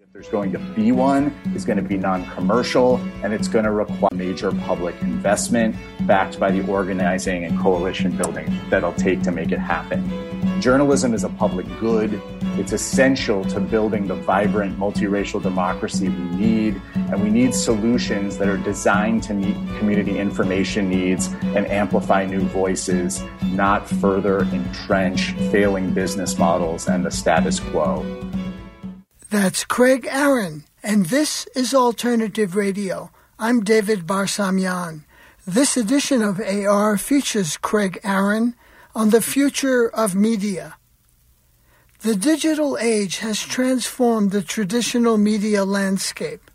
If there's going to be one, it's going to be non commercial and it's going to require major public investment backed by the organizing and coalition building that'll take to make it happen. Journalism is a public good. It's essential to building the vibrant multiracial democracy we need, and we need solutions that are designed to meet community information needs and amplify new voices, not further entrench failing business models and the status quo. That's Craig Aaron, and this is Alternative Radio. I'm David Barsamian. This edition of AR features Craig Aaron on the future of media. The digital age has transformed the traditional media landscape.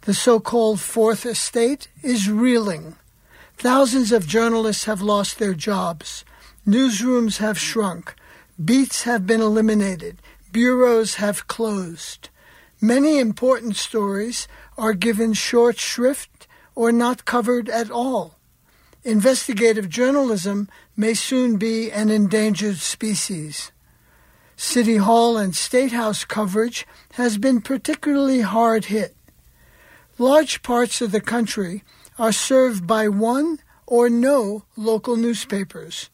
The so called Fourth Estate is reeling. Thousands of journalists have lost their jobs. Newsrooms have shrunk. Beats have been eliminated bureaus have closed. Many important stories are given short shrift or not covered at all. Investigative journalism may soon be an endangered species. City Hall and State House coverage has been particularly hard hit. Large parts of the country are served by one or no local newspapers.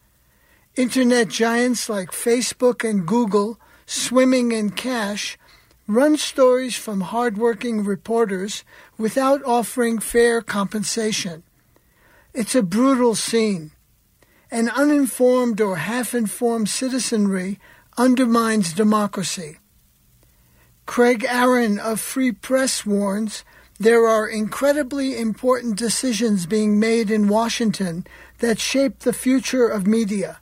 Internet giants like Facebook and Google swimming in cash, run stories from hardworking reporters without offering fair compensation. It's a brutal scene. An uninformed or half informed citizenry undermines democracy. Craig Aaron of Free Press warns there are incredibly important decisions being made in Washington that shape the future of media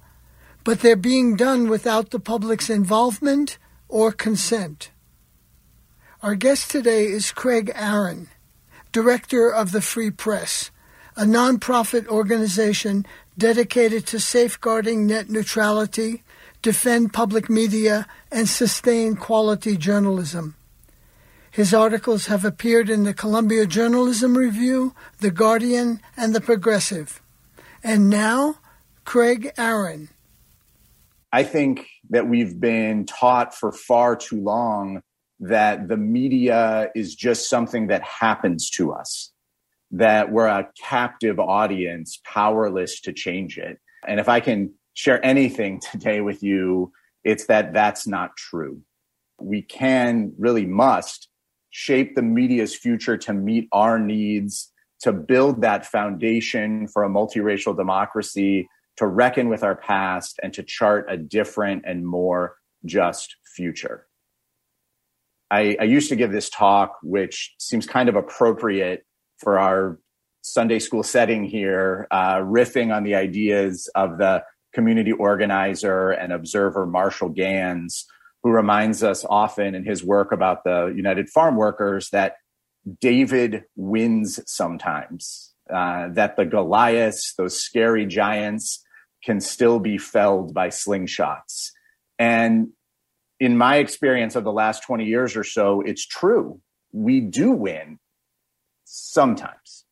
but they're being done without the public's involvement or consent. Our guest today is Craig Aaron, director of the Free Press, a nonprofit organization dedicated to safeguarding net neutrality, defend public media, and sustain quality journalism. His articles have appeared in the Columbia Journalism Review, The Guardian, and The Progressive. And now, Craig Aaron. I think that we've been taught for far too long that the media is just something that happens to us, that we're a captive audience, powerless to change it. And if I can share anything today with you, it's that that's not true. We can, really must, shape the media's future to meet our needs, to build that foundation for a multiracial democracy to reckon with our past and to chart a different and more just future. I, I, used to give this talk, which seems kind of appropriate for our Sunday school setting here, uh, riffing on the ideas of the community organizer and observer Marshall Ganz, who reminds us often in his work about the United Farm Workers that David wins sometimes. Uh, that the Goliaths, those scary giants, can still be felled by slingshots. And in my experience of the last 20 years or so, it's true. We do win sometimes.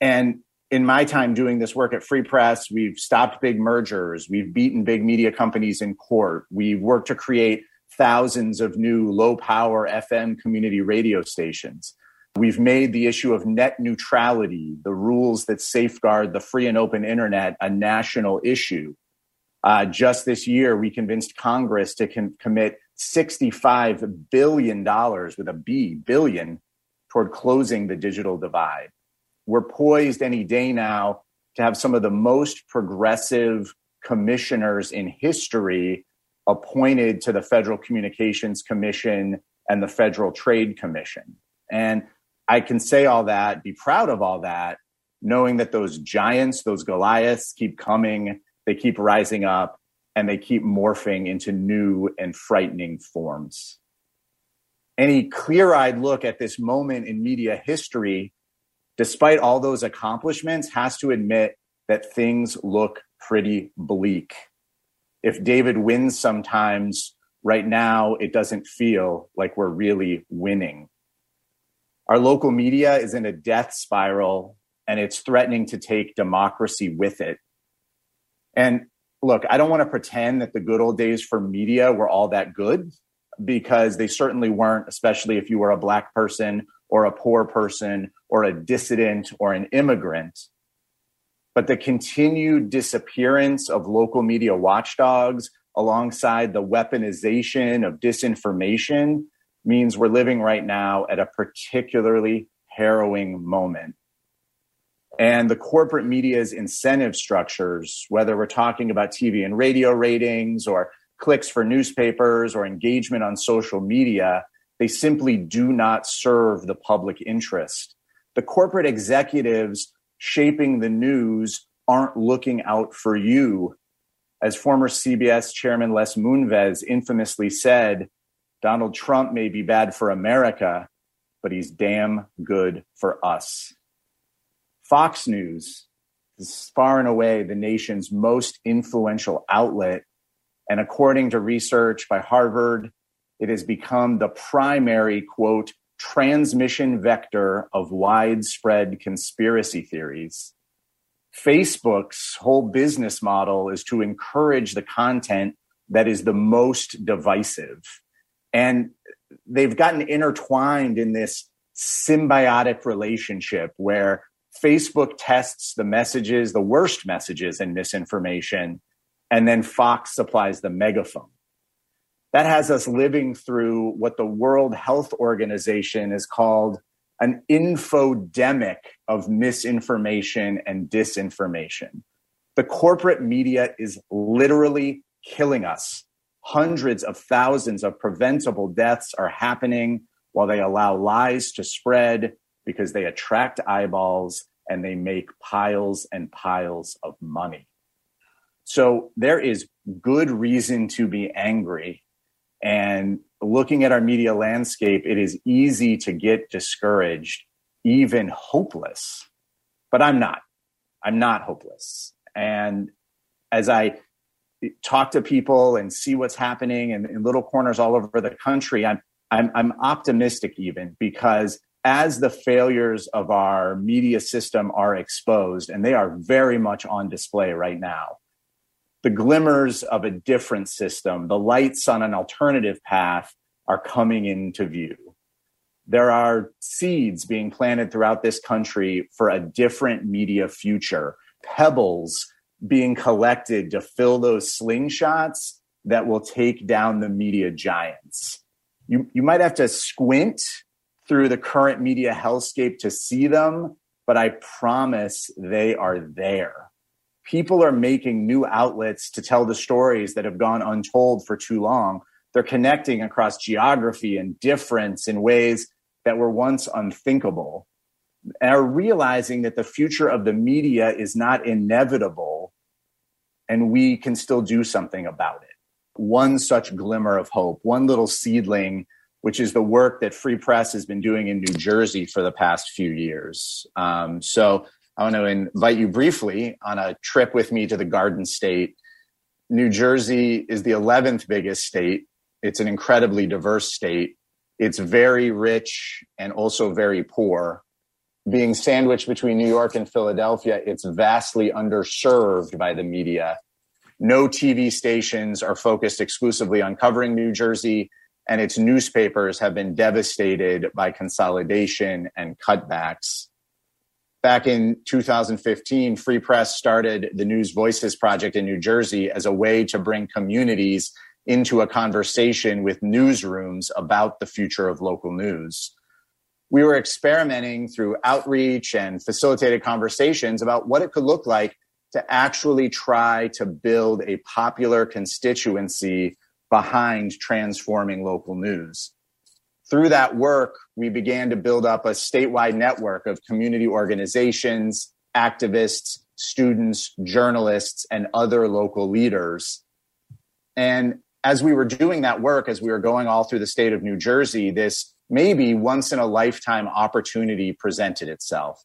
And in my time doing this work at Free Press, we've stopped big mergers, we've beaten big media companies in court, we've worked to create thousands of new low power FM community radio stations. We've made the issue of net neutrality, the rules that safeguard the free and open internet, a national issue. Uh, just this year, we convinced Congress to con- commit $65 billion with a B, billion, toward closing the digital divide. We're poised any day now to have some of the most progressive commissioners in history appointed to the Federal Communications Commission and the Federal Trade Commission. And I can say all that, be proud of all that, knowing that those giants, those Goliaths keep coming, they keep rising up, and they keep morphing into new and frightening forms. Any clear eyed look at this moment in media history, despite all those accomplishments, has to admit that things look pretty bleak. If David wins sometimes, right now, it doesn't feel like we're really winning. Our local media is in a death spiral and it's threatening to take democracy with it. And look, I don't want to pretend that the good old days for media were all that good. because they certainly weren't, especially if you were a black person or a poor person or a dissident or an immigrant. But the continued disappearance of local media watchdogs alongside the weaponization of disinformation means we're living right now at a particularly harrowing moment. And the corporate media's incentive structures, whether we're talking about TV and radio ratings or clicks for newspapers or engagement on social media, they simply do not serve the public interest. The corporate executives shaping the news aren't looking out for you. As former CBS chairman Les Moonves infamously said, Donald Trump may be bad for America, but he's damn good for us. Fox News is far and away the nation's most influential outlet. And according to research by Harvard, it has become the primary, quote, transmission vector of widespread conspiracy theories. Facebook's whole business model is to encourage the content that is the most divisive. And they've gotten intertwined in this symbiotic relationship where Facebook tests the messages, the worst messages and misinformation, and then Fox supplies the megaphone. That has us living through what the World Health Organization is called an infodemic of misinformation and disinformation. The corporate media is literally killing us. Hundreds of thousands of preventable deaths are happening while they allow lies to spread because they attract eyeballs and they make piles and piles of money. So there is good reason to be angry. And looking at our media landscape, it is easy to get discouraged, even hopeless. But I'm not. I'm not hopeless. And as I talk to people and see what's happening in, in little corners all over the country, I'm, I'm, I'm optimistic even because as the failures of our media system are exposed, and they are very much on display right now, the glimmers of a different system, the lights on an alternative path are coming into view. There are seeds being planted throughout this country for a different media future, pebbles being collected to fill those slingshots that will take down the media giants. You, you might have to squint through the current media hellscape to see them, but I promise they are there. People are making new outlets to tell the stories that have gone untold for too long. They're connecting across geography and difference in ways that were once unthinkable. And are realizing that the future of the media is not inevitable and we can still do something about it. One such glimmer of hope, one little seedling which is the work that Free Press has been doing in New Jersey for the past few years. Um, so I want to invite you briefly on a trip with me to the Garden State. New Jersey is the 11th biggest state. It's an incredibly diverse state. It's very rich and also very poor. Being sandwiched between New York and Philadelphia, it's vastly underserved by the media. No TV stations are focused exclusively on covering New Jersey and its newspapers have been devastated by consolidation and cutbacks. Back in 2015, Free Press started the News Voices Project in New Jersey as a way to bring communities into a conversation with newsrooms about the future of local news. We were experimenting through outreach and facilitated conversations about what it could look like to actually try to build a popular constituency behind transforming local news. Through that work, we began to build up a statewide network of community organizations, activists, students, journalists, and other local leaders. And as we were doing that work, as we were going all through the state of New Jersey, this maybe once in a lifetime opportunity presented itself.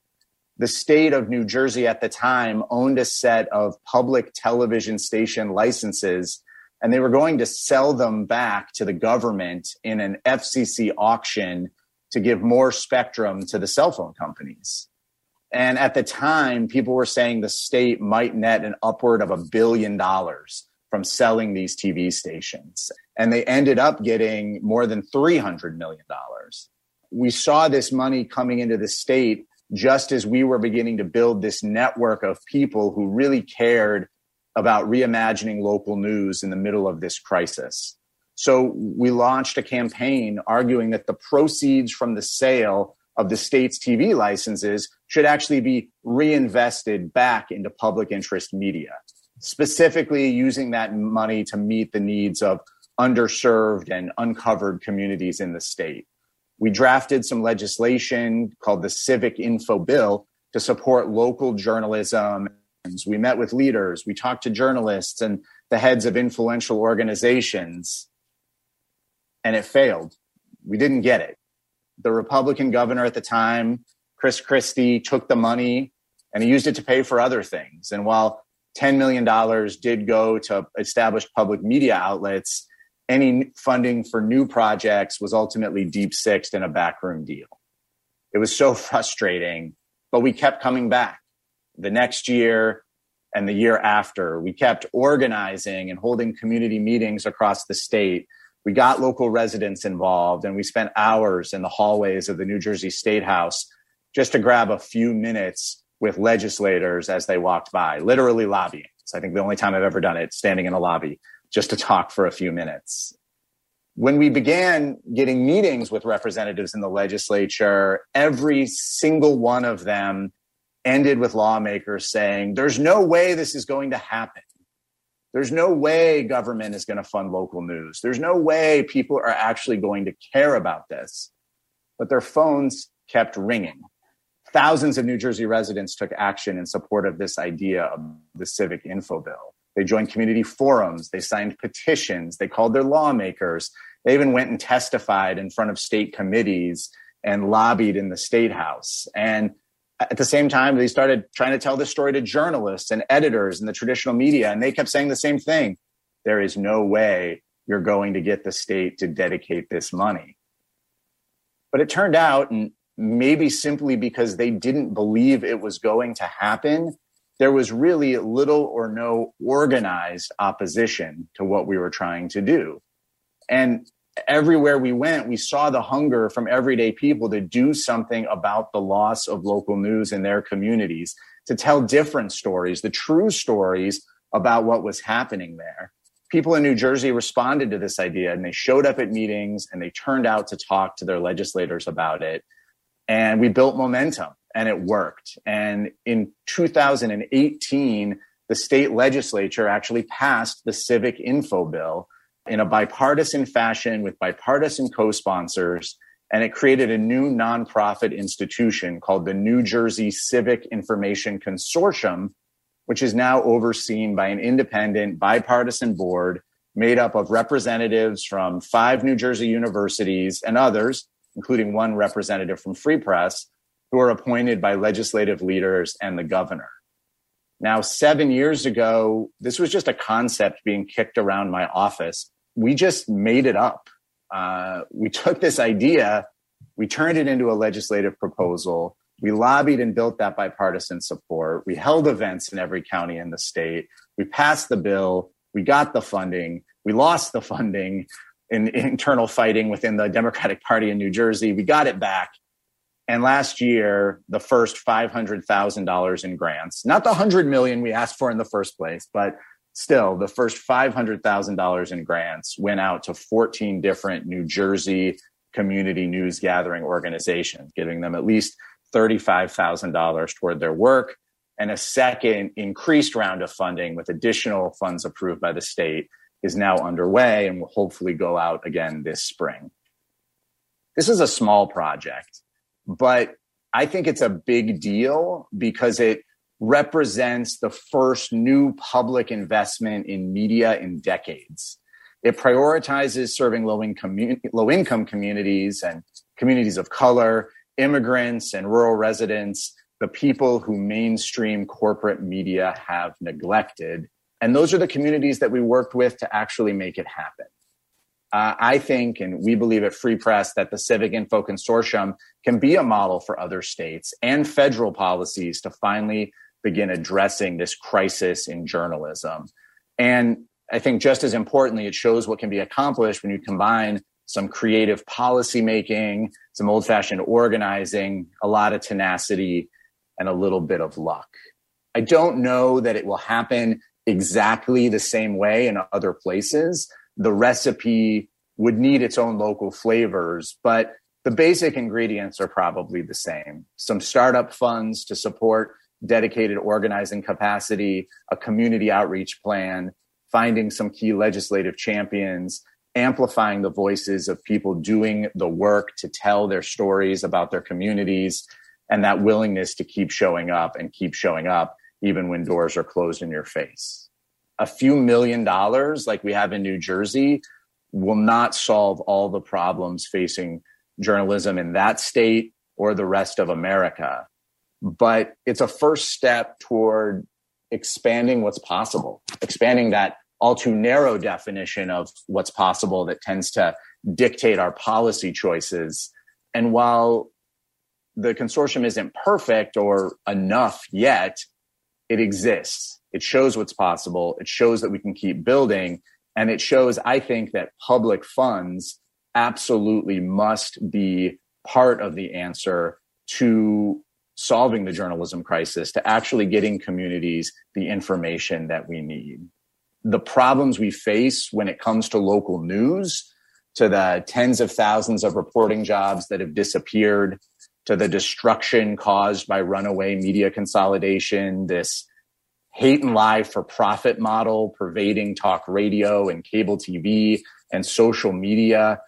The state of New Jersey at the time owned a set of public television station licenses and they were going to sell them back to the government in an FCC auction to give more spectrum to the cell phone companies. And at the time, people were saying the state might net an upward of a billion dollars from selling these TV stations. And they ended up getting more than $300 million. We saw this money coming into the state just as we were beginning to build this network of people who really cared about reimagining local news in the middle of this crisis. So we launched a campaign arguing that the proceeds from the sale of the state's TV licenses should actually be reinvested back into public interest media, specifically using that money to meet the needs of underserved and uncovered communities in the state. We drafted some legislation called the Civic Info Bill to support local journalism. We met with leaders, we talked to journalists and the heads of influential organizations, and it failed. We didn't get it. The Republican governor at the time, Chris Christie, took the money and he used it to pay for other things. And while $10 million did go to establish public media outlets, any funding for new projects was ultimately deep sixed in a backroom deal. It was so frustrating, but we kept coming back. The next year and the year after, we kept organizing and holding community meetings across the state. We got local residents involved and we spent hours in the hallways of the New Jersey State House just to grab a few minutes with legislators as they walked by, literally lobbying. It's, I think, the only time I've ever done it, standing in a lobby just to talk for a few minutes. When we began getting meetings with representatives in the legislature, every single one of them ended with lawmakers saying, There's no way this is going to happen. There's no way government is going to fund local news. There's no way people are actually going to care about this. But their phones kept ringing. Thousands of New Jersey residents took action in support of this idea of the civic info bill. They joined community forums. They signed petitions. They called their lawmakers. They even went and testified in front of state committees and lobbied in the state house. And at the same time, they started trying to tell this story to journalists and editors in the traditional media. And they kept saying the same thing. There is no way you're going to get the state to dedicate this money. But it turned out, and maybe simply because they didn't believe it was going to happen, there was really little or no organized opposition to what we were trying to do. And everywhere we went, we saw the hunger from everyday people to do something about the loss of local news in their communities, to tell different stories, the true stories about what was happening there. People in New Jersey responded to this idea and they showed up at meetings and they turned out to talk to their legislators about it. And we built momentum and it worked. And in 2018, the state legislature actually passed the Civic Info Bill in a bipartisan fashion with bipartisan co sponsors. And it created a new nonprofit institution called the New Jersey Civic Information Consortium, which is now overseen by an independent bipartisan board made up of representatives from five New Jersey universities and others, including one representative from Free Press, who are appointed by legislative leaders and the governor. Now, seven years ago, this was just a concept being kicked around my office. We just made it up. Uh, we took this idea, we turned it into a legislative proposal. We lobbied and built that bipartisan support. We held events in every county in the state. We passed the bill. We got the funding. We lost the funding in, in internal fighting within the Democratic Party in New Jersey. We got it back. And last year, the first $500,000 in grants, not the 100 million we asked for in the first place, but still the first $500,000 in grants went out to 14 different New Jersey community news gathering organizations, giving them at least $35,000 toward their work. And a second increased round of funding with additional funds approved by the state is now underway and will hopefully go out again this spring. This is a small project but I think it's a big deal because it represents the first new public investment in media in decades. It prioritizes serving low income, low income communities and communities of color, immigrants and rural residents, the people who mainstream corporate media have neglected. And those are the communities that we worked with to actually make it happen. Uh, I think, and we believe at Free Press, that the Civic Info Consortium can be a model for other states and federal policies to finally begin addressing this crisis in journalism. And I think just as importantly, it shows what can be accomplished when you combine some creative policy making, some old fashioned organizing, a lot of tenacity, and a little bit of luck. I don't know that it will happen exactly the same way in other places. The recipe would need its own local flavors, but the basic ingredients are probably the same. Some startup funds to support dedicated organizing capacity, a community outreach plan, finding some key legislative champions, amplifying the voices of people doing the work to tell their stories about their communities, and that willingness to keep showing up and keep showing up even when doors are closed in your face. A few million dollars, like we have in New Jersey, will not solve all the problems facing journalism in that state or the rest of America. But it's a first step toward expanding what's possible, expanding that all too narrow definition of what's possible that tends to dictate our policy choices. And while the consortium isn't perfect or enough yet, it exists. It shows what's possible. It shows that we can keep building. And it shows, I think, that public funds absolutely must be part of the answer to solving the journalism crisis, to actually getting communities the information that we need. The problems we face when it comes to local news, to the tens of thousands of reporting jobs that have disappeared, to the destruction caused by runaway media consolidation, this hate and lie for profit model pervading talk radio and cable TV and social media.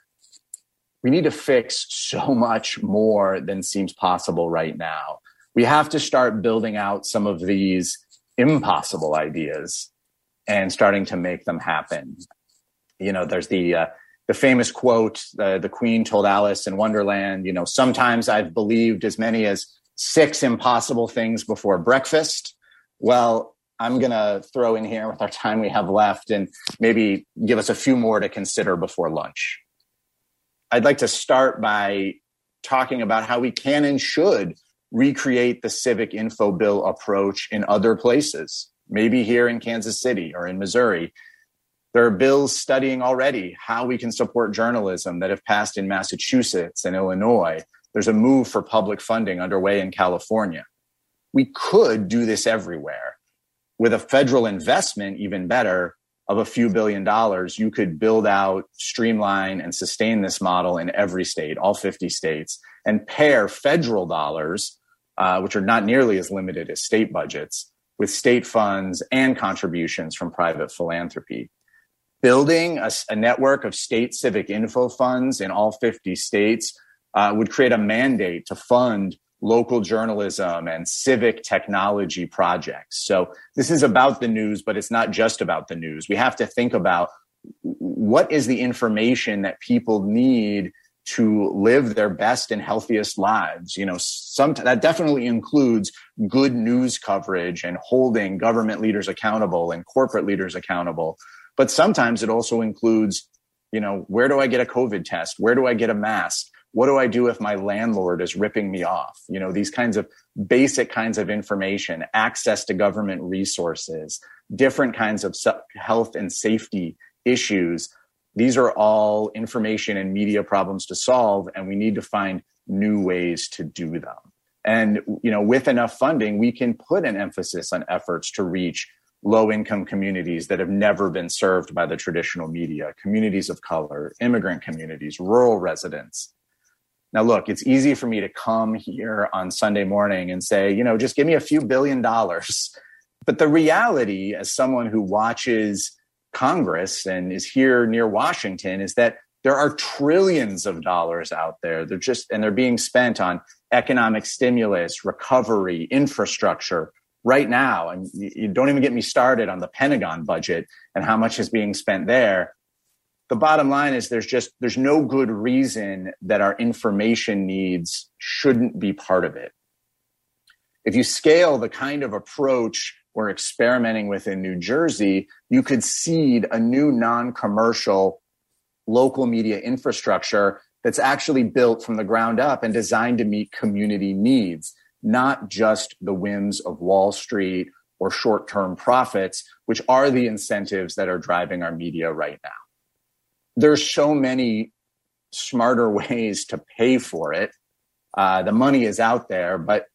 We need to fix so much more than seems possible right now. We have to start building out some of these impossible ideas and starting to make them happen. You know, there's the uh, the famous quote uh, the Queen told Alice in Wonderland. You know, sometimes I've believed as many as six impossible things before breakfast. Well, I'm going to throw in here with our time we have left and maybe give us a few more to consider before lunch. I'd like to start by talking about how we can and should recreate the civic info bill approach in other places, maybe here in Kansas City or in Missouri. There are bills studying already how we can support journalism that have passed in Massachusetts and Illinois. There's a move for public funding underway in California. We could do this everywhere with a federal investment, even better, of a few billion dollars, you could build out, streamline, and sustain this model in every state, all 50 states, and pair federal dollars, uh, which are not nearly as limited as state budgets, with state funds and contributions from private philanthropy. Building a, a network of state civic info funds in all 50 states uh, would create a mandate to fund local journalism and civic technology projects. So this is about the news, but it's not just about the news. We have to think about what is the information that people need to live their best and healthiest lives. You know, some that definitely includes good news coverage and holding government leaders accountable and corporate leaders accountable. But sometimes it also includes, you know, where do I get a COVID test? Where do I get a mask? what do I do if my landlord is ripping me off? You know, these kinds of basic kinds of information, access to government resources, different kinds of health and safety issues. These are all information and media problems to solve, and we need to find new ways to do them. And, you know, with enough funding, we can put an emphasis on efforts to reach low income communities that have never been served by the traditional media, communities of color, immigrant communities, rural residents, now, look, it's easy for me to come here on Sunday morning and say, you know, just give me a few billion dollars. But the reality, as someone who watches Congress and is here near Washington, is that there are trillions of dollars out there. They're just, and they're being spent on economic stimulus, recovery, infrastructure right now. And you don't even get me started on the Pentagon budget and how much is being spent there the bottom line is there's just there's no good reason that our information needs shouldn't be part of it if you scale the kind of approach we're experimenting with in new jersey you could seed a new non-commercial local media infrastructure that's actually built from the ground up and designed to meet community needs not just the whims of wall street or short term profits, which are the incentives that are driving our media right now. There's so many smarter ways to pay for it. Uh, the money is out there, but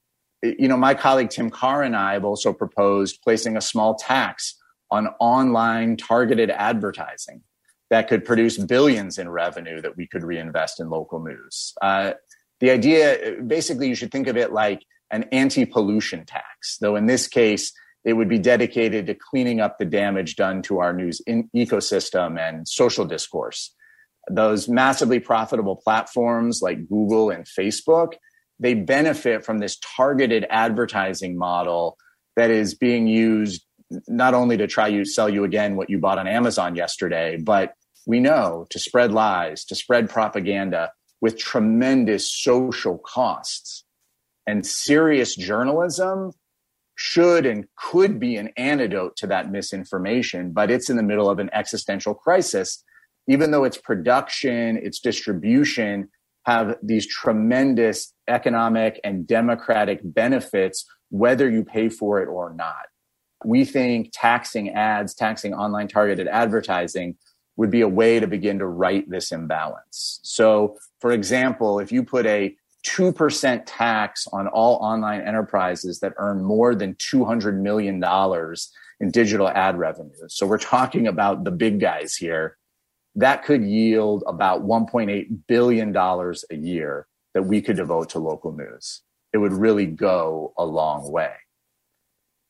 you know, my colleague Tim Karr and I have also proposed placing a small tax on online targeted advertising that could produce billions in revenue that we could reinvest in local news. Uh, the idea, basically, you should think of it like an anti pollution tax, though in this case, it would be dedicated to cleaning up the damage done to our news ecosystem and social discourse. Those massively profitable platforms like Google and Facebook, they benefit from this targeted advertising model that is being used not only to try to sell you again what you bought on Amazon yesterday, but we know to spread lies, to spread propaganda with tremendous social costs. And serious journalism should and could be an antidote to that misinformation, but it's in the middle of an existential crisis. Even though its production, its distribution have these tremendous economic and democratic benefits, whether you pay for it or not. We think taxing ads, taxing online targeted advertising would be a way to begin to right this imbalance. So, for example, if you put a 2% tax on all online enterprises that earn more than $200 million in digital ad revenue. So we're talking about the big guys here. That could yield about $1.8 billion a year that we could devote to local news. It would really go a long way.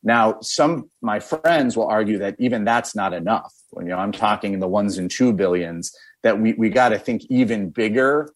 Now, some my friends will argue that even that's not enough. When you know I'm talking in the ones and two billions, that we, we got to think even bigger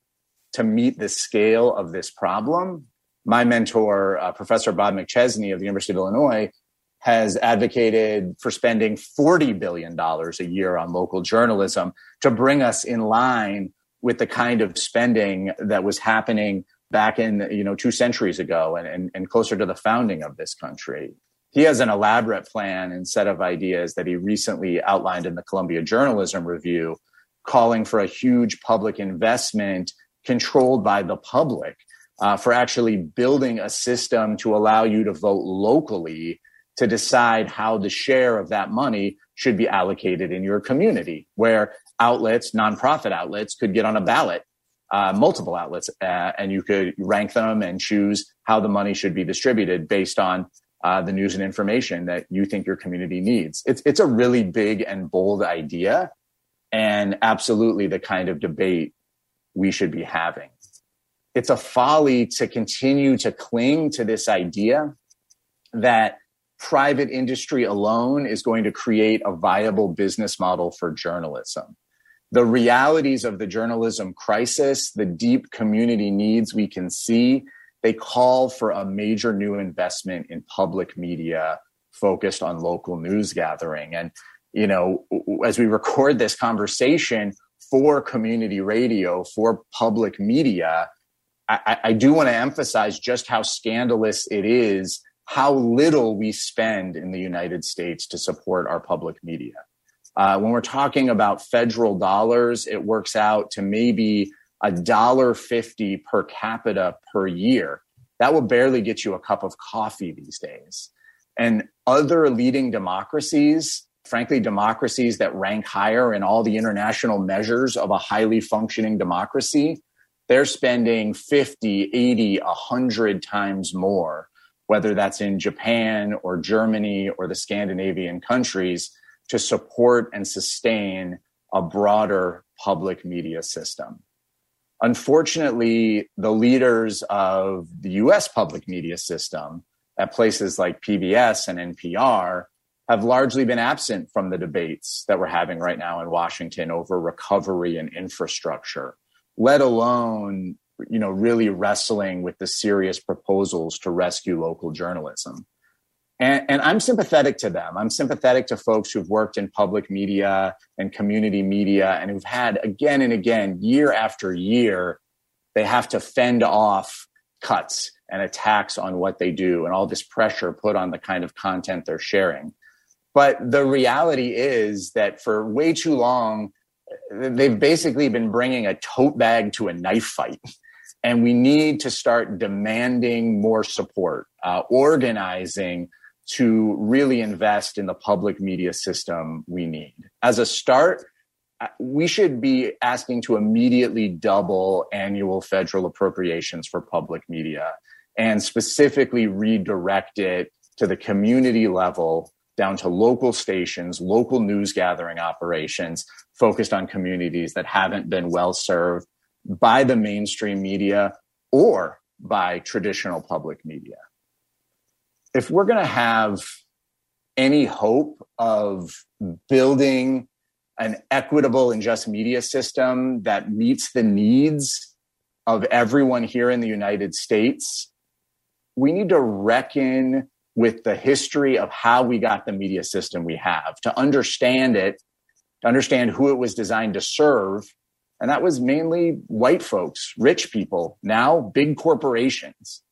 to meet the scale of this problem. My mentor, uh, Professor Bob McChesney of the University of Illinois, has advocated for spending $40 billion a year on local journalism to bring us in line with the kind of spending that was happening back in, you know, two centuries ago and, and, and closer to the founding of this country. He has an elaborate plan and set of ideas that he recently outlined in the Columbia Journalism Review, calling for a huge public investment controlled by the public uh, for actually building a system to allow you to vote locally to decide how the share of that money should be allocated in your community, where outlets, nonprofit outlets, could get on a ballot, uh, multiple outlets, uh, and you could rank them and choose how the money should be distributed based on uh, the news and information that you think your community needs. It's it's a really big and bold idea, and absolutely the kind of debate we should be having. It's a folly to continue to cling to this idea that private industry alone is going to create a viable business model for journalism. The realities of the journalism crisis, the deep community needs we can see, they call for a major new investment in public media focused on local news gathering. And, you know, as we record this conversation, for community radio, for public media, I, I do want to emphasize just how scandalous it is how little we spend in the United States to support our public media. Uh, when we're talking about federal dollars, it works out to maybe a dollar fifty per capita per year. That will barely get you a cup of coffee these days. And other leading democracies frankly, democracies that rank higher in all the international measures of a highly functioning democracy, they're spending 50, 80, 100 times more, whether that's in Japan or Germany or the Scandinavian countries, to support and sustain a broader public media system. Unfortunately, the leaders of the US public media system at places like PBS and NPR have largely been absent from the debates that we're having right now in Washington over recovery and infrastructure, let alone, you know, really wrestling with the serious proposals to rescue local journalism. And, and, I'm sympathetic to them. I'm sympathetic to folks who've worked in public media and community media and who've had again and again, year after year, they have to fend off cuts and attacks on what they do and all this pressure put on the kind of content they're sharing. But the reality is that for way too long, they've basically been bringing a tote bag to a knife fight. And we need to start demanding more support, uh, organizing to really invest in the public media system we need. As a start, uh, we should be asking to immediately double annual federal appropriations for public media and specifically redirect it to the community level down to local stations, local news gathering operations focused on communities that haven't been well served by the mainstream media or by traditional public media. If we're going to have any hope of building an equitable and just media system that meets the needs of everyone here in the United States, we need to reckon with the history of how we got the media system we have to understand it, to understand who it was designed to serve. And that was mainly white folks, rich people, now big corporations.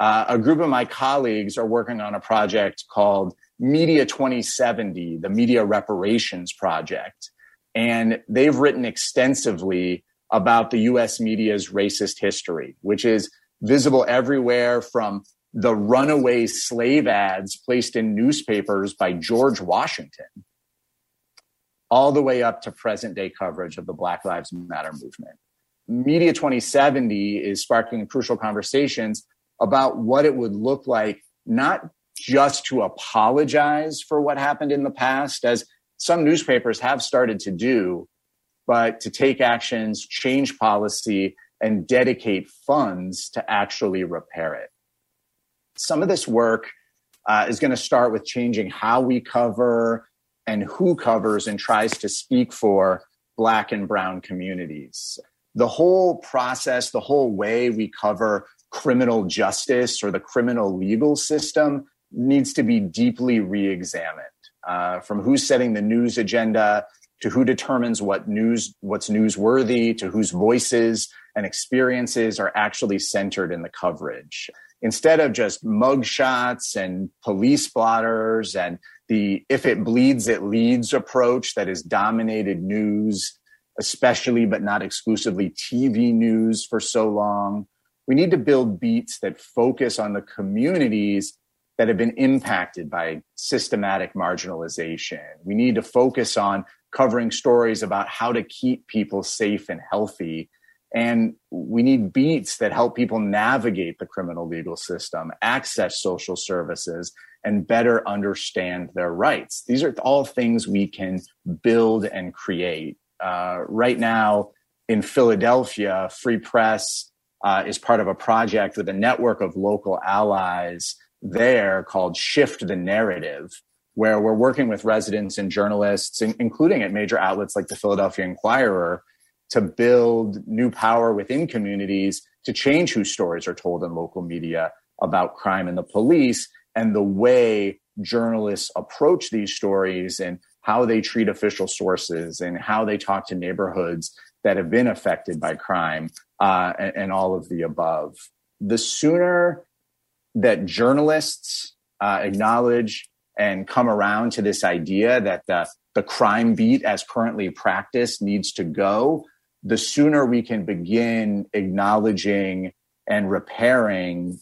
Uh, a group of my colleagues are working on a project called Media 2070, the Media Reparations Project. And they've written extensively about the US media's racist history, which is visible everywhere from the runaway slave ads placed in newspapers by George Washington, all the way up to present day coverage of the Black Lives Matter movement. Media 2070 is sparking crucial conversations about what it would look like, not just to apologize for what happened in the past, as some newspapers have started to do, but to take actions, change policy, and dedicate funds to actually repair it. Some of this work uh, is going to start with changing how we cover and who covers and tries to speak for Black and Brown communities. The whole process, the whole way we cover criminal justice or the criminal legal system needs to be deeply re examined. Uh, from who's setting the news agenda to who determines what news what's newsworthy to whose voices and experiences are actually centered in the coverage instead of just mugshots and police blotters and the if it bleeds, it leads approach that has dominated news, especially but not exclusively TV news for so long. We need to build beats that focus on the communities that have been impacted by systematic marginalization. We need to focus on covering stories about how to keep people safe and healthy and we need beats that help people navigate the criminal legal system, access social services, and better understand their rights. These are all things we can build and create. Uh, right now in Philadelphia, Free Press uh, is part of a project with a network of local allies there called Shift the Narrative, where we're working with residents and journalists, including at major outlets like the Philadelphia Inquirer, to build new power within communities to change whose stories are told in local media about crime and the police and the way journalists approach these stories and how they treat official sources and how they talk to neighborhoods that have been affected by crime uh, and, and, all of the above. The sooner that journalists uh, acknowledge and come around to this idea that the, the crime beat as currently practiced needs to go, the sooner we can begin acknowledging and repairing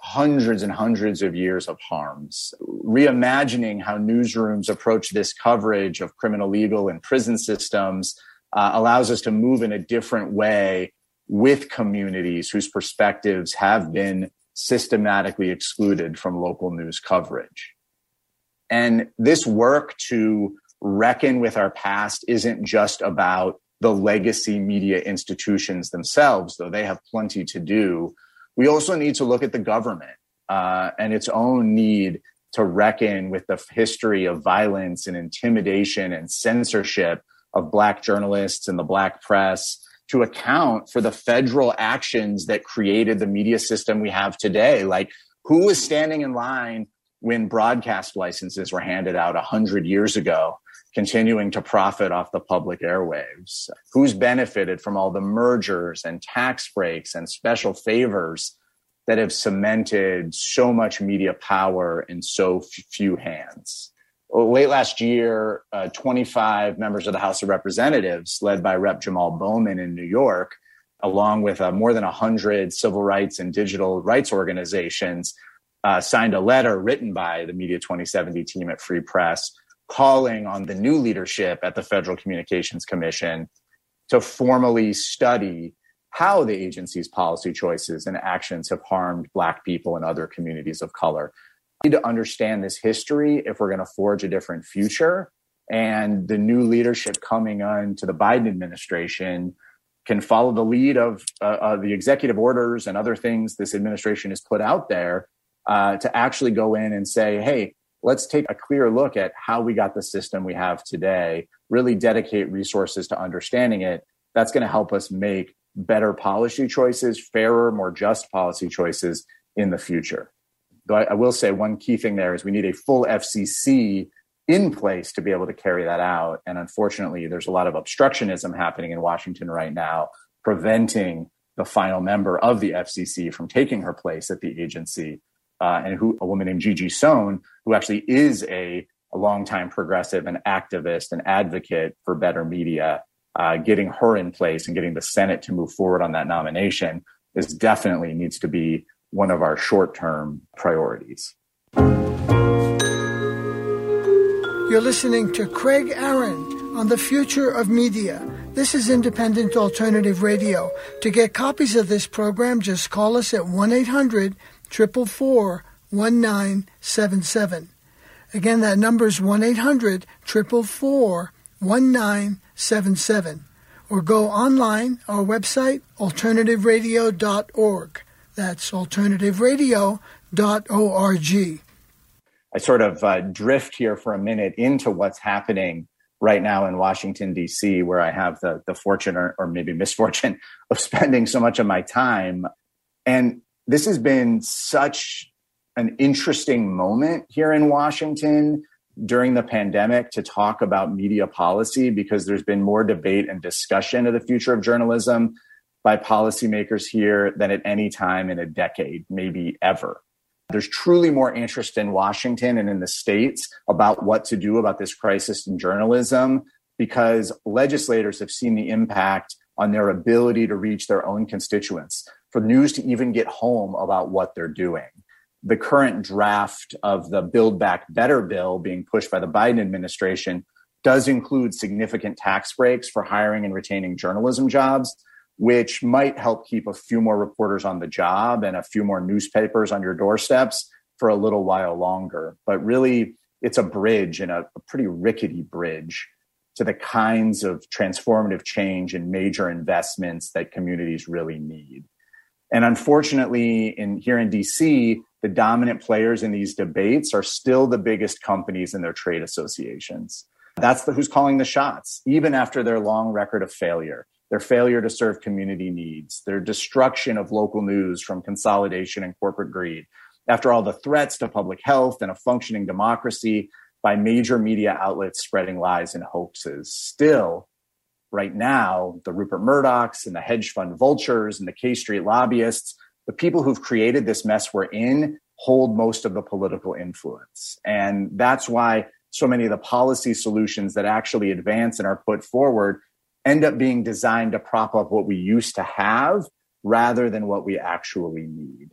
hundreds and hundreds of years of harms. Reimagining how newsrooms approach this coverage of criminal legal and prison systems uh, allows us to move in a different way with communities whose perspectives have been systematically excluded from local news coverage. And this work to reckon with our past isn't just about the legacy media institutions themselves, though they have plenty to do. We also need to look at the government uh, and its own need to reckon with the history of violence and intimidation and censorship of Black journalists and the Black press to account for the federal actions that created the media system we have today. Like, who was standing in line when broadcast licenses were handed out 100 years ago? Continuing to profit off the public airwaves? Who's benefited from all the mergers and tax breaks and special favors that have cemented so much media power in so few hands? Late last year, uh, 25 members of the House of Representatives, led by Rep. Jamal Bowman in New York, along with uh, more than 100 civil rights and digital rights organizations, uh, signed a letter written by the Media 2070 team at Free Press calling on the new leadership at the Federal Communications Commission to formally study how the agency's policy choices and actions have harmed Black people and other communities of color. We need to understand this history if we're going to forge a different future. And the new leadership coming on to the Biden administration can follow the lead of uh, the executive orders and other things this administration has put out there uh, to actually go in and say, hey, let's take a clear look at how we got the system we have today, really dedicate resources to understanding it. That's going to help us make better policy choices, fairer, more just policy choices in the future. Though I, I will say one key thing there is we need a full FCC in place to be able to carry that out. And unfortunately, there's a lot of obstructionism happening in Washington right now, preventing the final member of the FCC from taking her place at the agency. Uh, and who a woman named Gigi Sohn, who actually is a, a longtime progressive and activist and advocate for better media, uh, getting her in place and getting the Senate to move forward on that nomination is definitely needs to be one of our short term priorities. You're listening to Craig Aaron on the future of media. This is Independent Alternative Radio. To get copies of this program, just call us at 1 800 444 1977. Again, that number is 1 800 444 1977. Or go online, our website, alternativeradio.org. That's alternativeradio.org. I sort of uh, drift here for a minute into what's happening right now in Washington, D.C., where I have the, the fortune or, or maybe misfortune of spending so much of my time. And this has been such an interesting moment here in Washington during the pandemic to talk about media policy because there's been more debate and discussion of the future of journalism by policymakers here than at any time in a decade, maybe ever. There's truly more interest in Washington and in the states about what to do about this crisis in journalism because legislators have seen the impact on their ability to reach their own constituents, for news to even get home about what they're doing. The current draft of the Build Back Better bill being pushed by the Biden administration does include significant tax breaks for hiring and retaining journalism jobs which might help keep a few more reporters on the job and a few more newspapers on your doorsteps for a little while longer. But really, it's a bridge and a, a pretty rickety bridge to the kinds of transformative change and major investments that communities really need. And unfortunately, in here in DC, the dominant players in these debates are still the biggest companies and their trade associations. That's the, who's calling the shots, even after their long record of failure their failure to serve community needs, their destruction of local news from consolidation and corporate greed. After all the threats to public health and a functioning democracy by major media outlets spreading lies and hoaxes, still, right now, the Rupert Murdochs and the hedge fund vultures and the K Street lobbyists, the people who've created this mess we're in, hold most of the political influence. And that's why so many of the policy solutions that actually advance and are put forward end up being designed to prop up what we used to have rather than what we actually need.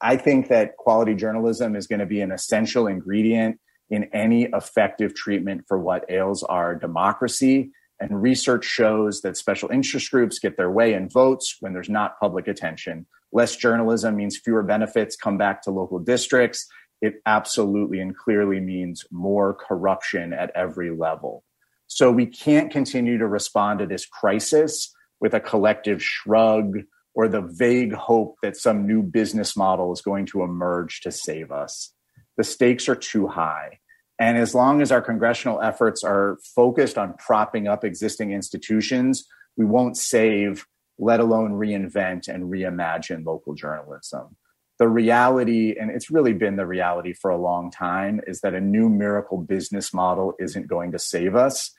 I think that quality journalism is going to be an essential ingredient in any effective treatment for what ails our democracy. And research shows that special interest groups get their way in votes when there's not public attention. Less journalism means fewer benefits come back to local districts. It absolutely and clearly means more corruption at every level. So we can't continue to respond to this crisis with a collective shrug or the vague hope that some new business model is going to emerge to save us. The stakes are too high. And as long as our congressional efforts are focused on propping up existing institutions, we won't save, let alone reinvent and reimagine local journalism. The reality, and it's really been the reality for a long time, is that a new miracle business model isn't going to save us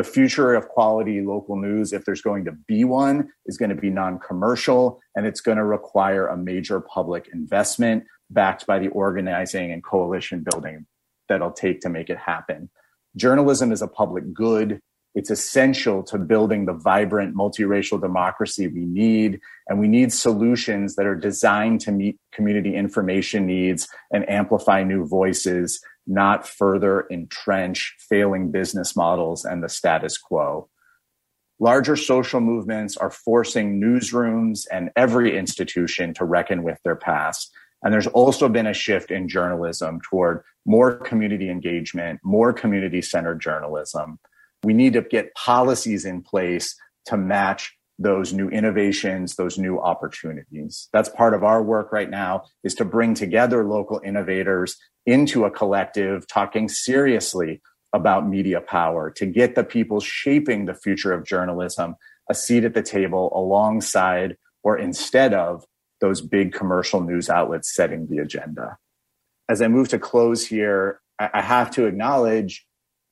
the future of quality local news, if there's going to be one, is going to be non commercial and it's going to require a major public investment backed by the organizing and coalition building that'll take to make it happen. Journalism is a public good. It's essential to building the vibrant multiracial democracy we need. And we need solutions that are designed to meet community information needs and amplify new voices, not further entrench failing business models and the status quo. Larger social movements are forcing newsrooms and every institution to reckon with their past. And there's also been a shift in journalism toward more community engagement, more community centered journalism. We need to get policies in place to match those new innovations, those new opportunities. That's part of our work right now is to bring together local innovators into a collective talking seriously about media power to get the people shaping the future of journalism a seat at the table alongside or instead of those big commercial news outlets setting the agenda. As I move to close here, I have to acknowledge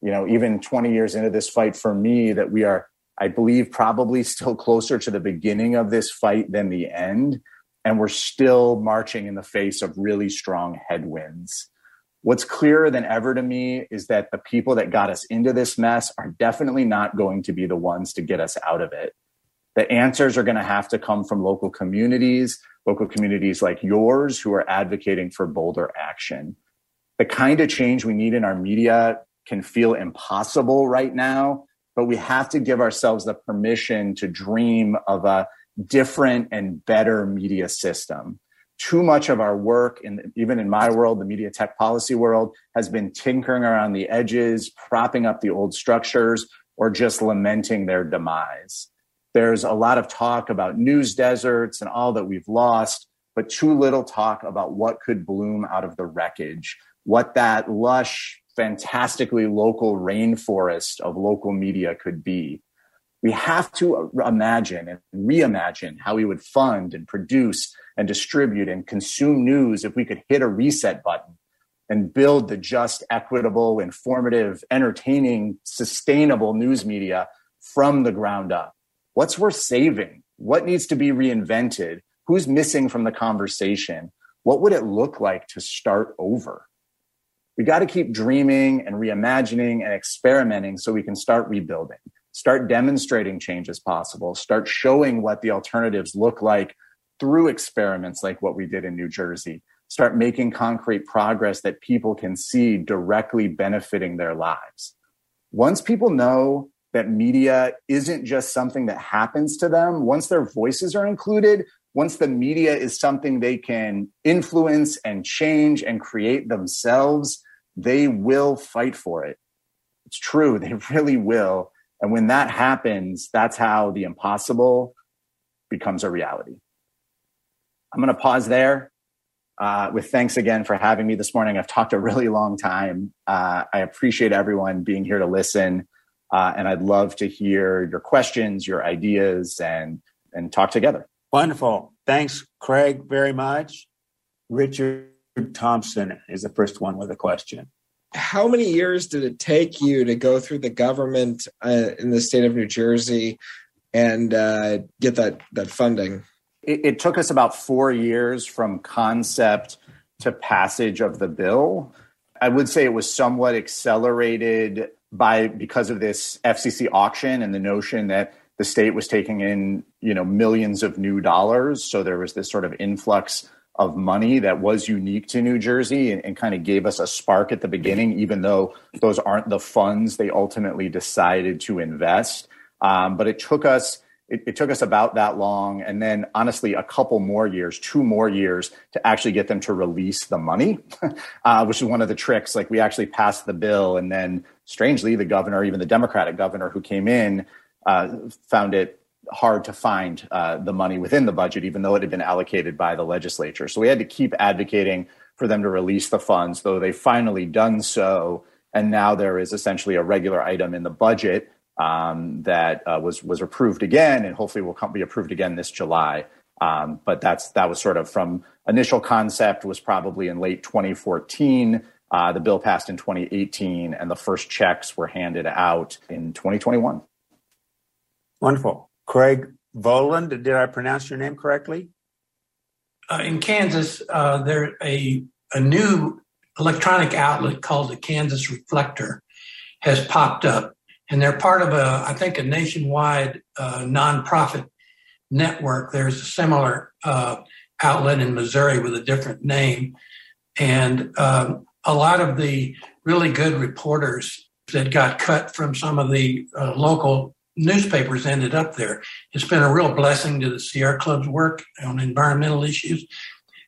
you know, even 20 years into this fight for me, that we are, I believe, probably still closer to the beginning of this fight than the end. And we're still marching in the face of really strong headwinds. What's clearer than ever to me is that the people that got us into this mess are definitely not going to be the ones to get us out of it. The answers are going to have to come from local communities, local communities like yours who are advocating for bolder action. The kind of change we need in our media can feel impossible right now, but we have to give ourselves the permission to dream of a different and better media system. Too much of our work, in, even in my world, the media tech policy world, has been tinkering around the edges, propping up the old structures, or just lamenting their demise. There's a lot of talk about news deserts and all that we've lost, but too little talk about what could bloom out of the wreckage, what that lush, fantastically local rainforest of local media could be. We have to imagine and reimagine how we would fund and produce and distribute and consume news if we could hit a reset button and build the just, equitable, informative, entertaining, sustainable news media from the ground up. What's worth saving? What needs to be reinvented? Who's missing from the conversation? What would it look like to start over? we got to keep dreaming and reimagining and experimenting so we can start rebuilding, start demonstrating change is possible, start showing what the alternatives look like through experiments like what we did in New Jersey, start making concrete progress that people can see directly benefiting their lives. Once people know that media isn't just something that happens to them, once their voices are included, once the media is something they can influence and change and create themselves, they will fight for it. It's true, they really will. And when that happens, that's how the impossible becomes a reality. I'm going to pause there uh, with thanks again for having me this morning. I've talked a really long time. Uh, I appreciate everyone being here to listen. Uh, and I'd love to hear your questions, your ideas, and and talk together. Wonderful. Thanks, Craig, very much. Richard Thompson is the first one with a question. How many years did it take you to go through the government uh, in the state of New Jersey and uh, get that that funding? It, it took us about four years from concept to passage of the bill. I would say it was somewhat accelerated by because of this FCC auction and the notion that the state was taking in you know millions of new dollars so there was this sort of influx of money that was unique to New Jersey and, and, kind of gave us a spark at the beginning, even though those aren't the funds they ultimately decided to invest. Um, but it took us it, it, took us about that long, and then honestly, a couple more years, two more years, to actually get them to release the money, uh, which is one of the tricks. Like we actually passed the bill, and then strangely, the governor, even the Democratic governor who came in, uh, found it hard to find uh, the money within the budget, even though it had been allocated by the legislature. So we had to keep advocating for them to release the funds, though they've finally done so. And now there is essentially a regular item in the budget um, that uh, was was approved again, and hopefully will come, be approved again this July. Um, but that's that was sort of from initial concept was probably in late 2014. Uh, the bill passed in 2018, and the first checks were handed out in 2021. Wonderful. Craig Voland, did I pronounce your name correctly? Uh, in Kansas, uh, there's a, a new electronic outlet called the Kansas Reflector has popped up. And they're part of a, I think, a nationwide uh, nonprofit network. There's a similar uh, outlet in Missouri with a different name, and um, a lot of the really good reporters that got cut from some of the uh, local newspapers ended up there. It's been a real blessing to the Sierra Club's work on environmental issues.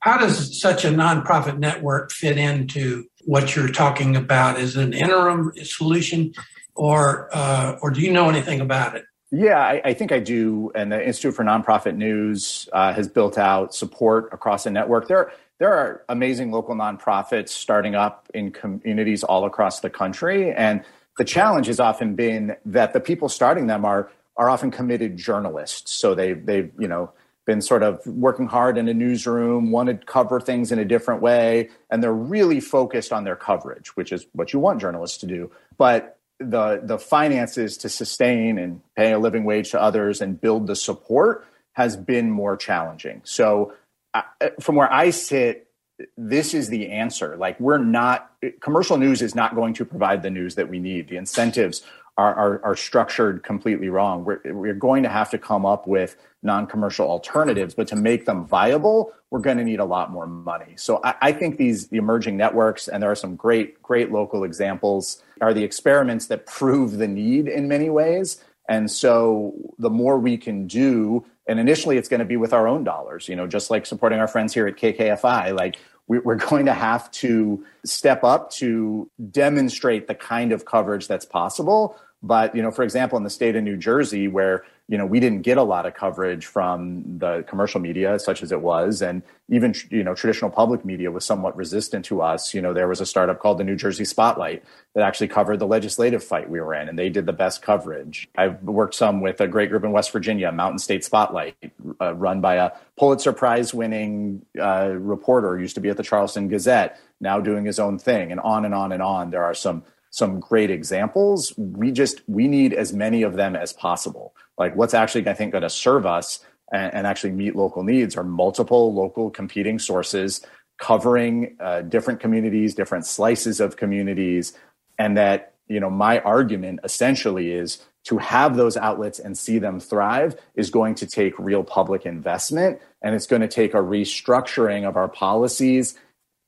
How does such a nonprofit network fit into what you're talking about? Is an interim solution, or uh, or do you know anything about it? Yeah, I, I, think I do. And the Institute for Nonprofit News uh, has built out support across the network. There, there are amazing local nonprofits starting up in communities all across the country, and the challenge has often been that the people starting them are are often committed journalists. So they they've you know been sort of working hard in a newsroom, want to cover things in a different way, and they're really focused on their coverage, which is what you want journalists to do. But the the finances to sustain and pay a living wage to others and build the support has been more challenging. So uh, from where I sit, this is the answer. Like we're not commercial news is not going to provide the news that we need. The incentives are, are, are structured completely wrong. We're, we're going to have to come up with non-commercial alternatives, but to make them viable, we're going to need a lot more money. So I, I think these the emerging networks, and there are some great, great local examples, are the experiments that prove the need in many ways. And so the more we can do, and initially it's going to be with our own dollars, you know, just like supporting our friends here at KKFI, like we're going to have to step up to demonstrate the kind of coverage that's possible. But, you know, for example, in the state of New Jersey, where you know, we didn't get a lot of coverage from the commercial media, such as it was, and even you know, traditional public media was somewhat resistant to us. You know, there was a startup called the New Jersey Spotlight that actually covered the legislative fight we were in, and they did the best coverage. I've worked some with a great group in West Virginia, Mountain State Spotlight, uh, run by a Pulitzer Prize-winning uh, reporter, used to be at the Charleston Gazette, now doing his own thing, and on and on and on. There are some some great examples. We just we need as many of them as possible. Like what's actually I think going to serve us and, and, actually meet local needs are multiple local competing sources covering uh, different communities, different slices of communities, and that you know my argument essentially is to have those outlets and see them thrive is going to take real public investment and it's going to take a restructuring of our policies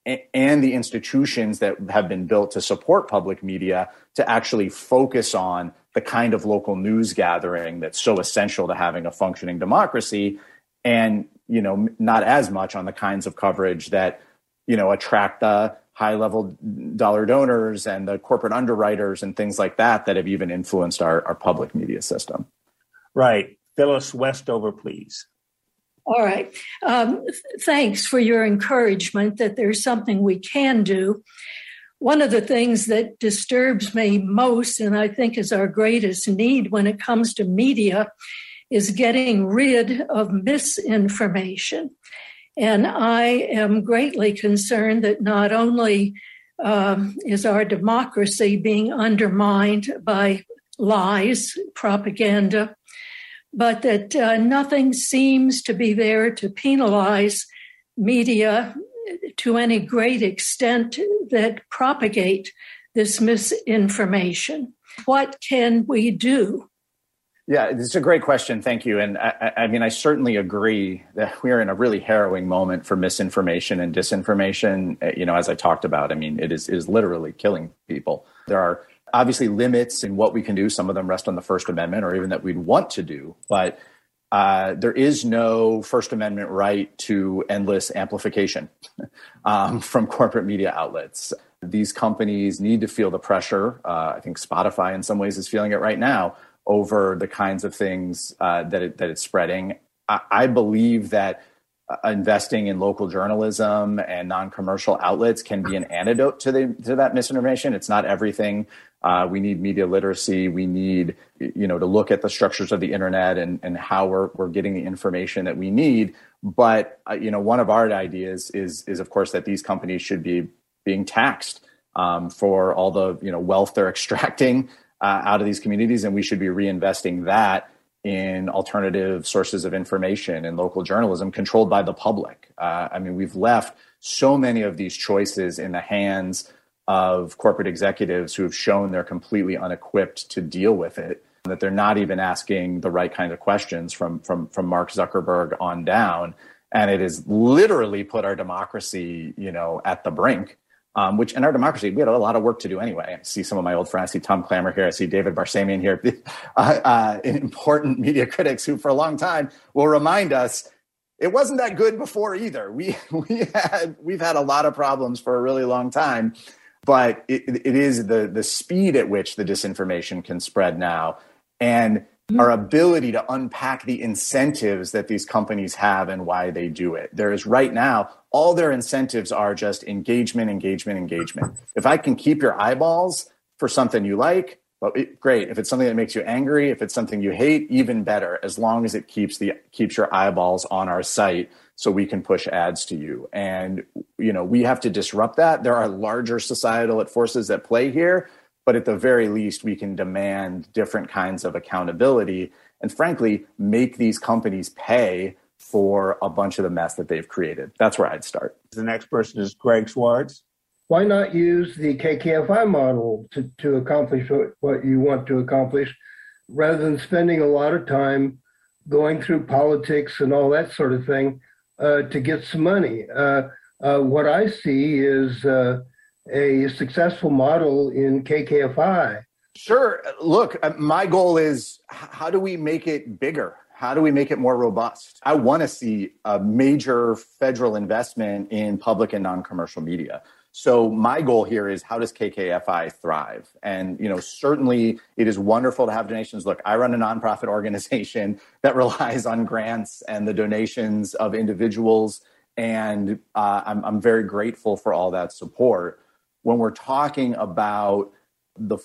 and the institutions that have been built to support public media to actually focus on the kind of local news gathering that's so essential to having a functioning democracy and you know not as much on the kinds of coverage that you know attract the high level dollar donors and the corporate underwriters and things like that that have even influenced our, our public media system. Right. Phyllis westover please all right. Um, thanks for your encouragement that there's something we can do. One of the things that disturbs me most, and I think is our greatest need when it comes to media, is getting rid of misinformation. And I am greatly concerned that not only um, is our democracy being undermined by lies, propaganda, but that uh, nothing seems to be there to penalize media to any great extent that propagate this misinformation. What can we do? Yeah, it's a great question. Thank you. And I, I, mean, I certainly agree that we are in a really harrowing moment for misinformation and disinformation. Uh, you know, as I talked about, I mean, it is, is literally killing people. There are obviously limits in what we can do. Some of them rest on the First Amendment or even that we'd want to do. But uh, there is no First Amendment right to endless amplification um, from corporate media outlets. These companies need to feel the pressure. Uh, I think Spotify, in some ways, is feeling it right now over the kinds of things uh, that it, that it's spreading. I, I believe that investing in local journalism and non-commercial outlets can be an antidote to the to that misinformation. It's not everything. Uh, we need media literacy. We need you know to look at the structures of the internet and and how we're we're getting the information that we need. But uh, you know, one of our ideas is is of course that these companies should be being taxed um, for all the you know wealth they're extracting uh, out of these communities, and we should be reinvesting that in alternative sources of information and local journalism controlled by the public. Uh, I mean, we've left so many of these choices in the hands of corporate executives who have shown they're completely unequipped to deal with it that they're not even asking the right kind of questions from from from Mark Zuckerberg on down and it has literally put our democracy you know at the brink um, which in our democracy we had a lot of work to do anyway I see some of my old friends I see Tom Clammer here I see David Barsamian here uh, uh, important media critics who for a long time will remind us it wasn't that good before either we we had we've had a lot of problems for a really long time but it, it is the the speed at which the disinformation can spread now and. Mm-hmm. our ability to unpack the incentives that these companies have and why they do it. There is right now, all their incentives are just engagement, engagement, engagement. If I can keep your eyeballs for something you like, well, it, great. If it's something that makes you angry, if it's something you hate, even better. As long as it keeps the keeps your eyeballs on our site, so we can push ads to you. And you know, we have to disrupt that. There are larger societal forces at play here, but at the very least, we can demand different kinds of accountability and, frankly, make these companies pay for a bunch of the mess that they've created. That's where I'd start. The next person is Greg Schwartz. Why not use the KKFI model to, to accomplish what, what you want to accomplish rather than spending a lot of time going through politics and all that sort of thing uh, to get some money? Uh, uh, what I see is uh, a successful model in KKFI? Sure. Look, uh, my goal is how do we make it bigger? How do we make it more robust? I want to see a major federal investment in public and non-commercial media. So my goal here is how does KKFI thrive? And you know, certainly it is wonderful to have donations. Look, I run a nonprofit organization that relies on grants and the donations of individuals, and uh, I'm, I'm very grateful for all that support when we're talking about the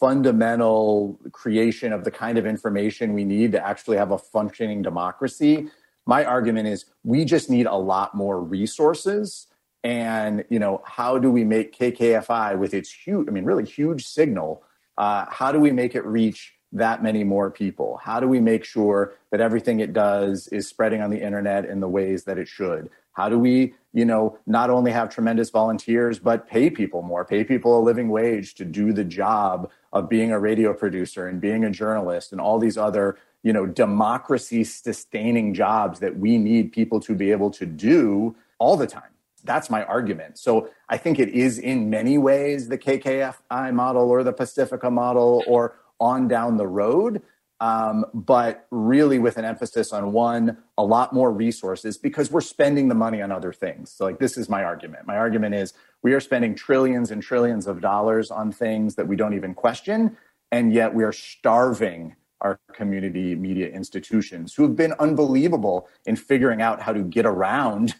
fundamental creation of the kind of information we need to actually have a functioning democracy my argument is we just need a lot more resources. And you know how do we make kkfi with its huge i mean really huge signal uh, how do we make it reach that many more people how do we make sure that everything it does is spreading on the internet in the ways that it should how do we, you know, not only have tremendous volunteers, but pay people more, pay people a living wage to do the job of being a radio producer and being a journalist and all these other, you know, democracy sustaining jobs that we need people to be able to do all the time. That's my argument. So I think it is in many ways the KKFI model or the Pacifica model or on down the road um, but really with an emphasis on one, a lot more resources because we're spending the money on other things. So, like, this is my argument. My argument is we are spending trillions and trillions of dollars on things that we don't even question, and yet we are starving our community media institutions who have been unbelievable in figuring out how to get around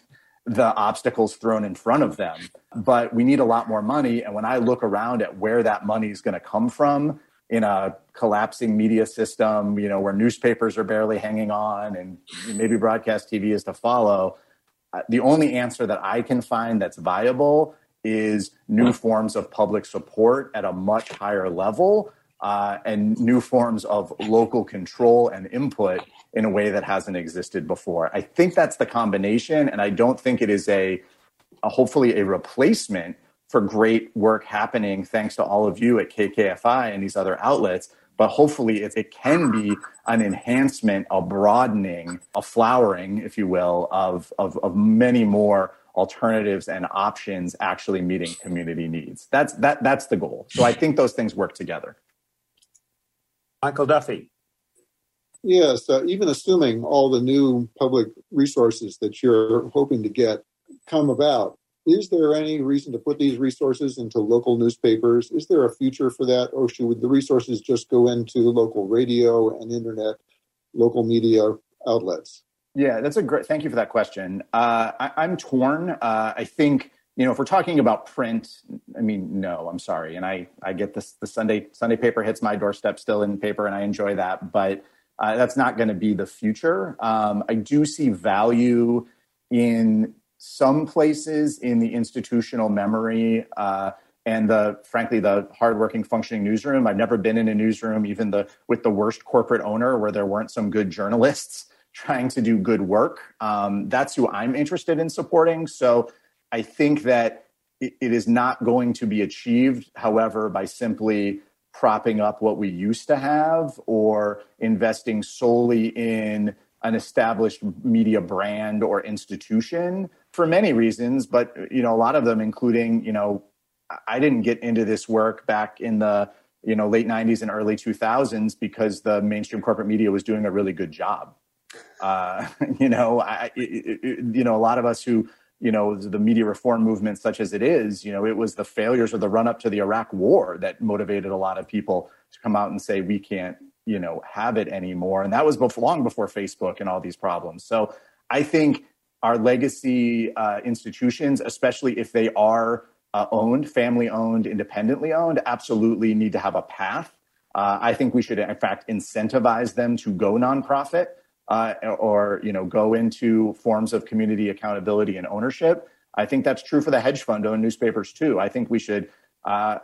the obstacles thrown in front of them. But we need a lot more money. And when I look around at where that money is going to come from, in a collapsing media system, you know, where newspapers are barely hanging on and maybe broadcast TV is to follow. Uh, the only answer that I can find that's viable is new forms of public support at a much higher level uh, and new forms of local control and input in a way that hasn't existed before. I think that's the combination, and I don't think it is a, a hopefully a replacement for great work happening thanks to all of you at KKFI and these other outlets. But hopefully, it, it can be an enhancement, a broadening, a flowering, if you will, of, of, of many more alternatives and options actually meeting community needs. That's that that's the goal. So I think those things work together. Michael Duffy. Yes, uh, even assuming all the new public resources that you're hoping to get come about, is there any reason to put these resources into local newspapers? Is there a future for that, or should the resources just go into local radio and internet, local media outlets? Yeah, that's a great. Thank you for that question. Uh, I, am torn. Uh, I think you know if we're talking about print, I mean, no, I'm sorry, and I I get this. The Sunday Sunday paper hits my doorstep still in paper, and I enjoy that, but uh, that's not going to be the future. Um, I do see value in some places in the institutional memory uh, and the frankly the hardworking functioning newsroom. I've never been in a newsroom, even the with the worst corporate owner, where there weren't some good journalists trying to do good work. Um, that's who I'm interested in supporting. So I think that it, it is not going to be achieved, however, by simply propping up what we used to have or investing solely in an established media brand or institution for many reasons but you know a lot of them including you know i didn't get into this work back in the you know late 90s and early 2000s because the mainstream corporate media was doing a really good job. Uh, you know I, it, it, you know a lot of us who you know the media reform movement such as it is you know it was the failures or the run up to the iraq war that motivated a lot of people to come out and say we can't you know have it anymore. And that was before, long before facebook and all these problems. So i think our legacy uh, institutions especially if they are uh, owned family owned independently owned absolutely need to have a path uh, i think we should in fact incentivize them to go nonprofit uh, or you know go into forms of community accountability and ownership. I think that's true for the hedge fund owned newspapers too. I think we should uh,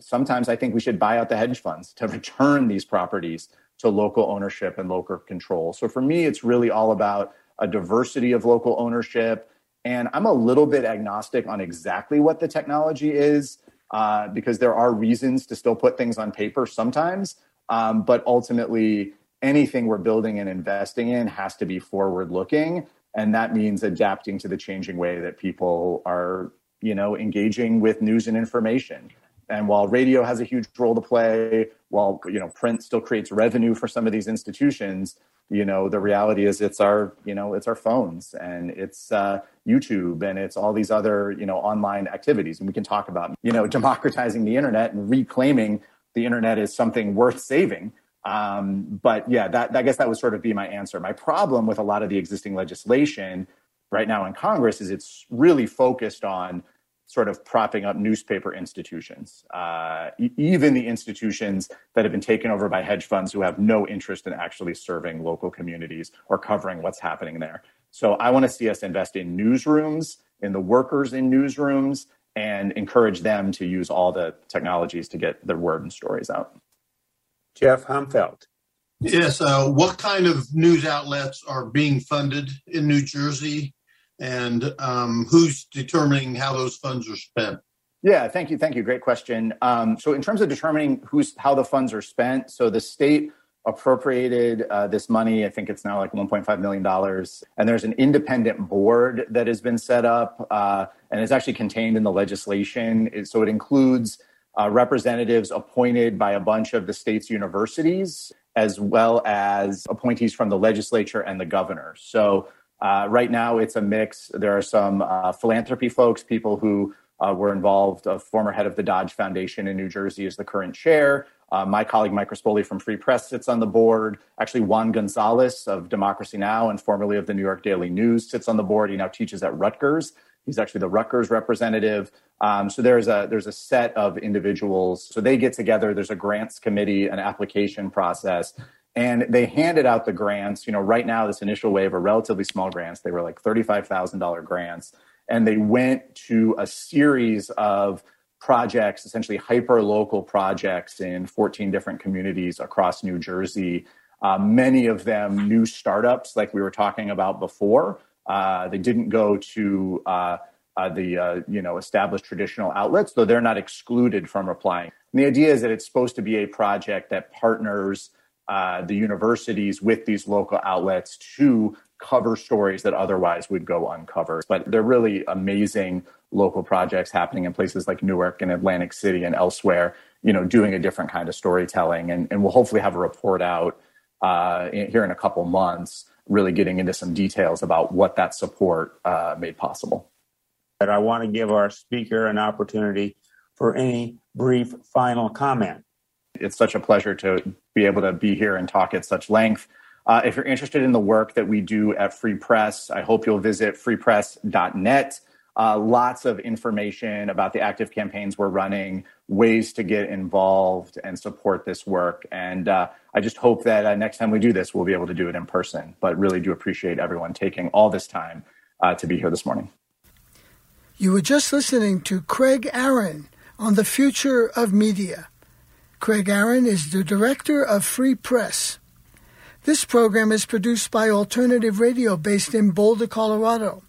sometimes I think we should buy out the hedge funds to return these properties to local ownership and local control. So for me, it's really all about a diversity of local ownership. And I'm a little bit agnostic on exactly what the technology is uh, because there are reasons to still put things on paper sometimes. Um, but ultimately, anything we're building and investing in has to be forward looking and that means adapting to the changing way that people are you know engaging with news and information and while radio has a huge role to play while you know print still creates revenue for some of these institutions you know the reality is it's our you know it's our phones and it's uh, youtube and it's all these other you know online activities and we can talk about you know democratizing the internet and reclaiming the internet is something worth saving um, but yeah, that I guess that would sort of be my answer. My problem with a lot of the existing legislation right now in Congress is it's really focused on sort of propping up newspaper institutions, uh, even the institutions that have been taken over by hedge funds who have no interest in actually serving local communities or covering what's happening there. So I want to see us invest in newsrooms, in the workers in newsrooms, and encourage them to use all the technologies to get their word and stories out. Jeff Humfeld. Yes. Uh, what kind of news outlets are being funded in New Jersey, and um, who's determining how those funds are spent? Yeah, thank you, thank you. Great question. Um, so, in terms of determining who's how the funds are spent, so the state appropriated uh, this money. I think it's now like 1.5 million dollars, and there's an independent board that has been set up, uh, and it's actually contained in the legislation. So it includes uh, representatives appointed by a bunch of the state's universities, as well as appointees from the legislature and the governor. So uh, right now it's a mix. There are some uh, philanthropy folks, people who uh, were involved. A former head of the Dodge Foundation in New Jersey is the current chair. Uh, my colleague Mike Rispoli from Free Press sits on the board. Actually, Juan Gonzalez of Democracy Now! and formerly of the New York Daily News sits on the board. He now teaches at Rutgers. He's actually the Rutgers representative. Um, so there's a there's a set of individuals. So they get together. There's a grants committee, an application process, and they handed out the grants. You know, right now this initial wave are relatively small grants. They were like thirty five thousand dollar grants, and they went to a series of projects, essentially hyper local projects in 14 different communities across New Jersey. Uh, many of them new startups, like we were talking about before. Uh, they didn't go to uh, uh, the uh, you know established traditional outlets, though they're not excluded from applying. And the idea is that it's supposed to be a project that partners uh, the universities with these local outlets to cover stories that otherwise would go uncovered. But they're really amazing local projects happening in places like Newark and Atlantic City and elsewhere. You know, doing a different kind of storytelling, and, and we'll hopefully have a report out uh, in, here in a couple months, really getting into some details about what that support uh, made possible. But I want to give our speaker an opportunity for any brief final comment. It's such a pleasure to be able to be here and talk at such length. Uh, if you're interested in the work that we do at Free Press, I hope you'll visit freepress.net. Uh, lots of information about the active campaigns we're running, ways to get involved and support this work. And uh, I just hope that uh, next time we do this, we'll be able to do it in person. But really do appreciate everyone taking all this time uh, to be here this morning. You were just listening to Craig Aaron on the future of media. Craig Aaron is the director of Free Press. This program is produced by Alternative Radio based in Boulder, Colorado.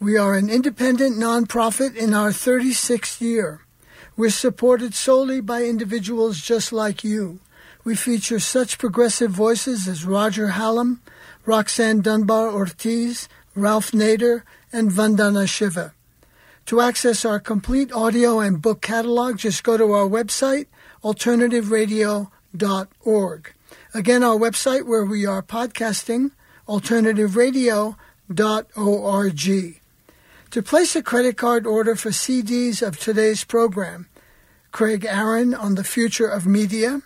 We are an independent nonprofit in our 36th year. We're supported solely by individuals just like you. We feature such progressive voices as Roger Hallam, Roxanne Dunbar Ortiz, Ralph Nader, and Vandana Shiva. To access our complete audio and book catalog, just go to our website, alternativeradio.org. Again, our website where we are podcasting, alternativeradio.org. To place a credit card order for CDs of today's program, Craig Aaron on the Future of Media,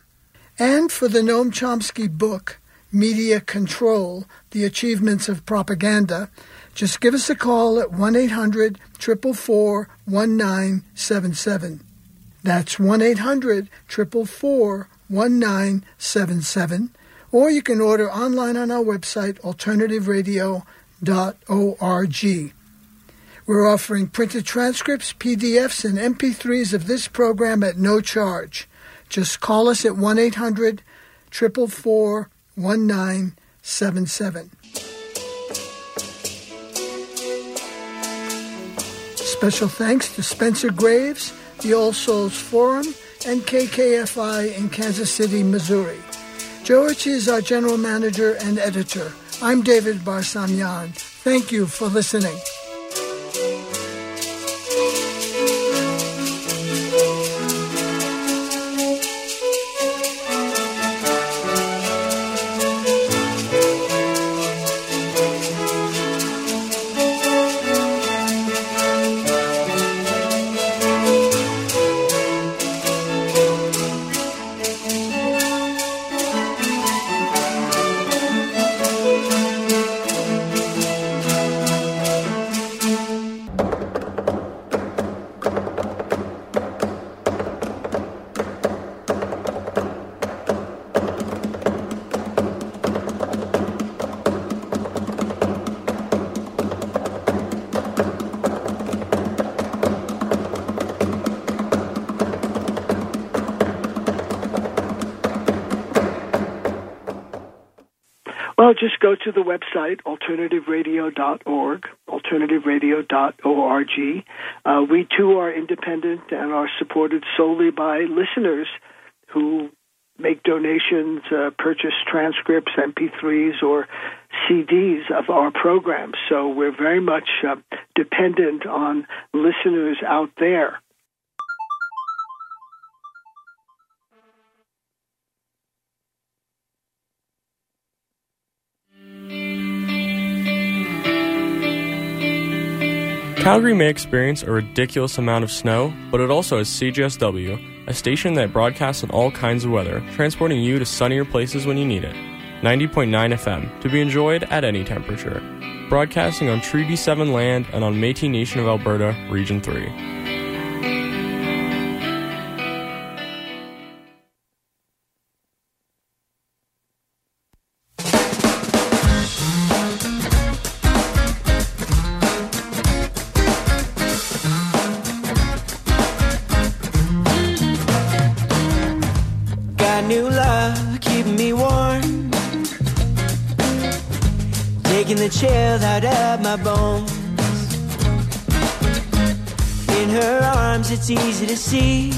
and for the Noam Chomsky book, Media Control The Achievements of Propaganda, just give us a call at 1 800 444 1977. That's 1 800 444 1977. Or you can order online on our website, alternativeradio.org. We're offering printed transcripts, PDFs, and MP3s of this program at no charge. Just call us at 1 800 444 1977. Special thanks to Spencer Graves, the All Souls Forum, and KKFI in Kansas City, Missouri. Ritchie is our general manager and editor. I'm David Barsamian. Thank you for listening. Go to the website, alternativeradio.org, alternativeradio.org. Uh, we too are independent and are supported solely by listeners who make donations, uh, purchase transcripts, MP3s, or CDs of our programs. So we're very much uh, dependent on listeners out there. Calgary may experience a ridiculous amount of snow, but it also has CJSW, a station that broadcasts in all kinds of weather, transporting you to sunnier places when you need it. 90.9 FM, to be enjoyed at any temperature. Broadcasting on Treaty 7 land and on Métis Nation of Alberta, Region 3. It's easy to see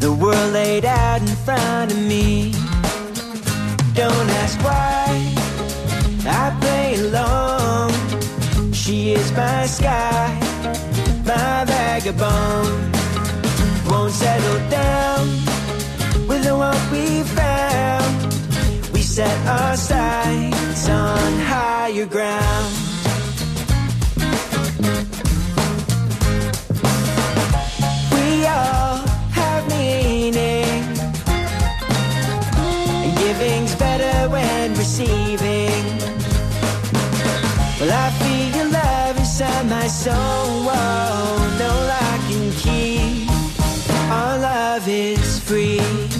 the world laid out in front of me. Don't ask why I play along. She is my sky, my vagabond. Won't settle down with the one we found. Set our sights on higher ground. We all have meaning, and giving's better when receiving. Well, I feel your love inside my soul. Whoa, no I can keep. Our love is free.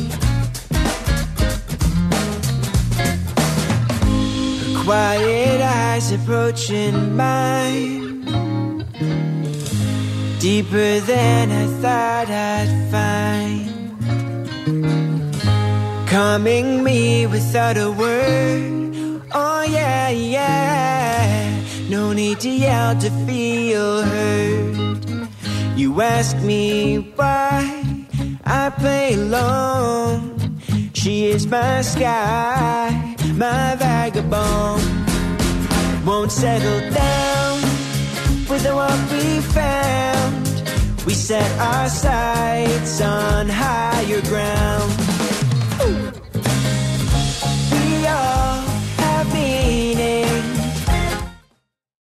Quiet eyes approaching mine. Deeper than I thought I'd find calming me without a word. Oh, yeah, yeah. No need to yell to feel heard. You ask me why I play alone. She is my sky, my vagabond. Won't settle down with what we found. We set our sights on higher ground. We are